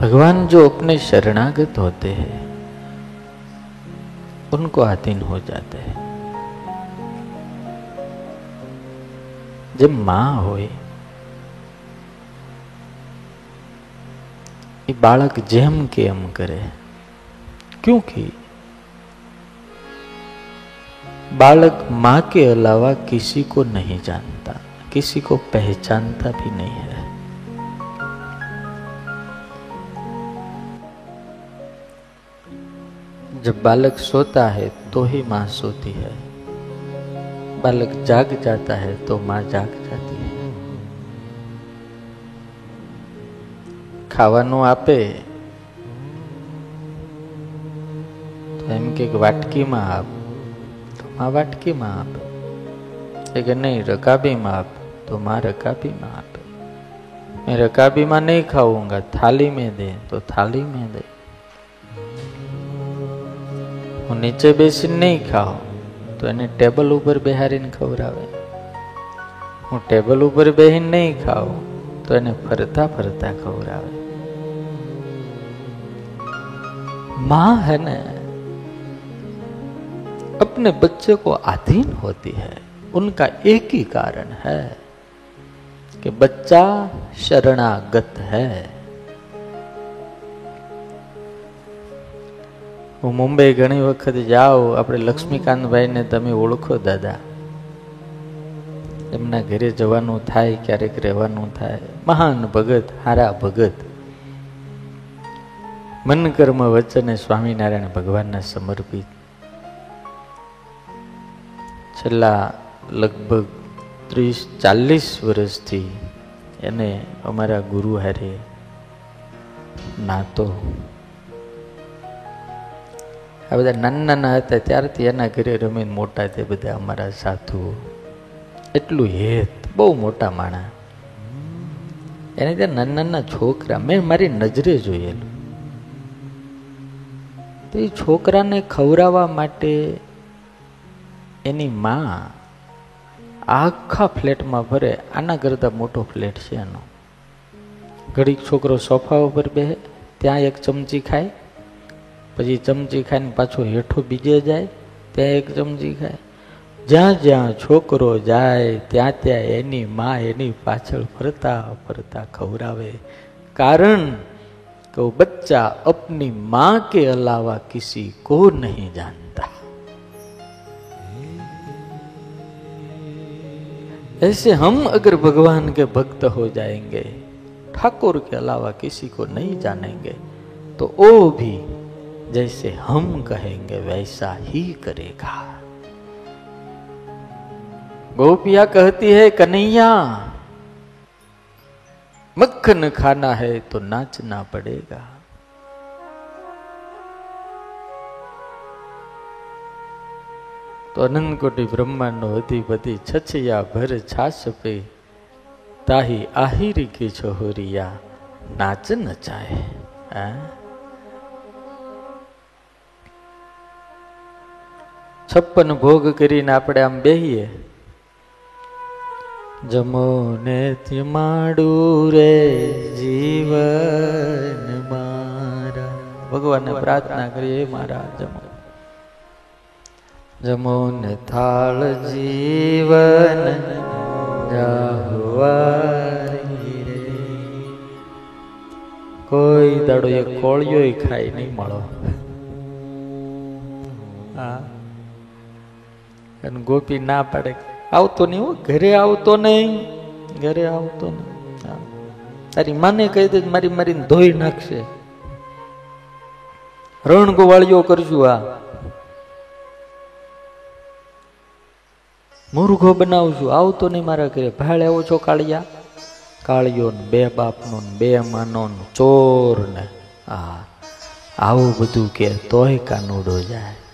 भगवान जो अपने शरणागत होते हैं उनको अधीन हो जाते हैं जब मां હોય એ બાળક જેમ કે એમ કરે क्योंकि बालक माँ के अलावा किसी को नहीं जानता किसी को पहचानता भी नहीं है जब बालक सोता है तो ही माँ सोती है बालक जाग जाता है तो माँ जाग जाती है ખાવાનું આપે તો એમ કે વાટકીમાં આપ તો માં વાટકીમાં આપે એ કે નહીં રકાબીમાં આપ તો માં રકાબીમાં આપે मैं रकाबी में नहीं खाऊंगा थाली में दे तो थाली में दे હું નીચે બેસીને નહીં ખાઉં તો એને ટેબલ ઉપર બેહારીને ખવડાવે હું ટેબલ ઉપર બેહીને નહીં ખાઉં તો એને ફરતા ફરતા ખવડાવે माँ है ना अपने बच्चे को अधीन होती है उनका एक ही कारण है कि बच्चा शरणागत है હું મુંબઈ ઘણી વખત જાઉં, આપણે લક્ષ્મીકાંતભાઈને તમે ઓળખો, દાદા. એમના ઘરે જવાનું થાય, ક્યારેક રહેવાનું થાય. મહાન ભગત, હારા ભગત. મન કર્મ વચને સ્વામિનારાયણ ભગવાનને સમર્પિત. છેલ્લા લગભગ ત્રીસ, ચાલીસ વર્ષથી એને અમારા ગુરુ હારે નાતો. આ બધા નાના નાના હતા, ત્યારથી એના ઘરે રમીને મોટા તે બધા અમારા સાધુ. એટલું હેત, બહુ મોટા માણા એને ત્યાં નાના નાના છોકરા, મેં મારી નજરે જોયેલું. તો એ છોકરાને ખવડાવવા માટે એની માં આખા ફ્લેટમાં ભરે, આના કરતાં મોટો ફ્લેટ છે એનો. ઘડીક છોકરો સોફા ઉપર બેહે, ત્યાં એક ચમચી ખાય પછી ચમચી ખાઈને પાછો હેઠો બીજે જાય ત્યાં એક ચમચી ખાય જ્યાં જ્યાં છોકરો જાય ત્યાં ત્યાં એની માં એની પાછળ ફરતા ફરતા ખવડાવે કારણ कि वो बच्चा अपनी मां के अलावा किसी को नहीं जानता ऐसे हम अगर भगवान के भक्त हो जाएंगे ठाकुर के अलावा किसी को नहीं जानेंगे तो वो भी जैसे हम कहेंगे, वैसा ही करेगा। गोपिया कहती है, कन्हैया, मक्खन खाना है तो नाचना पड़ेगा। तो अनंत कोटि ब्रह्मांड अधिपति छछया भर छाछ पे, ताही आहिर की छोहरिया नाच नचाए છપ્પન ભોગ કરીને આપણે આમ બેહીએ. જમો ને માડું રે જીવન મારા. ભગવાનને પ્રાર્થના કરીએ મારા જમો. જમો ને થાળ જીવન કોઈ દાડો એક કોળિયો ખાઈ નહીં મળો. અને ગોપી ના પાડે. આવતો નહીં હું, ઘરે આવતો નહીં. ઘરે આવતો નહીં. તારી માને કહી દે, મારી મારીને ધોઈ નાખશે. રણ ગોવાળીઓ કરશું આ. મુરઘો બનાવશું આવતો નહીં મારા ઘરે. ભાળ આવો છો કાળિયા? કાળિયો ને બે બાપનો ને બે માનો ને ચોર ને. આ આવું બધું કે તોય કાનુડો જાય.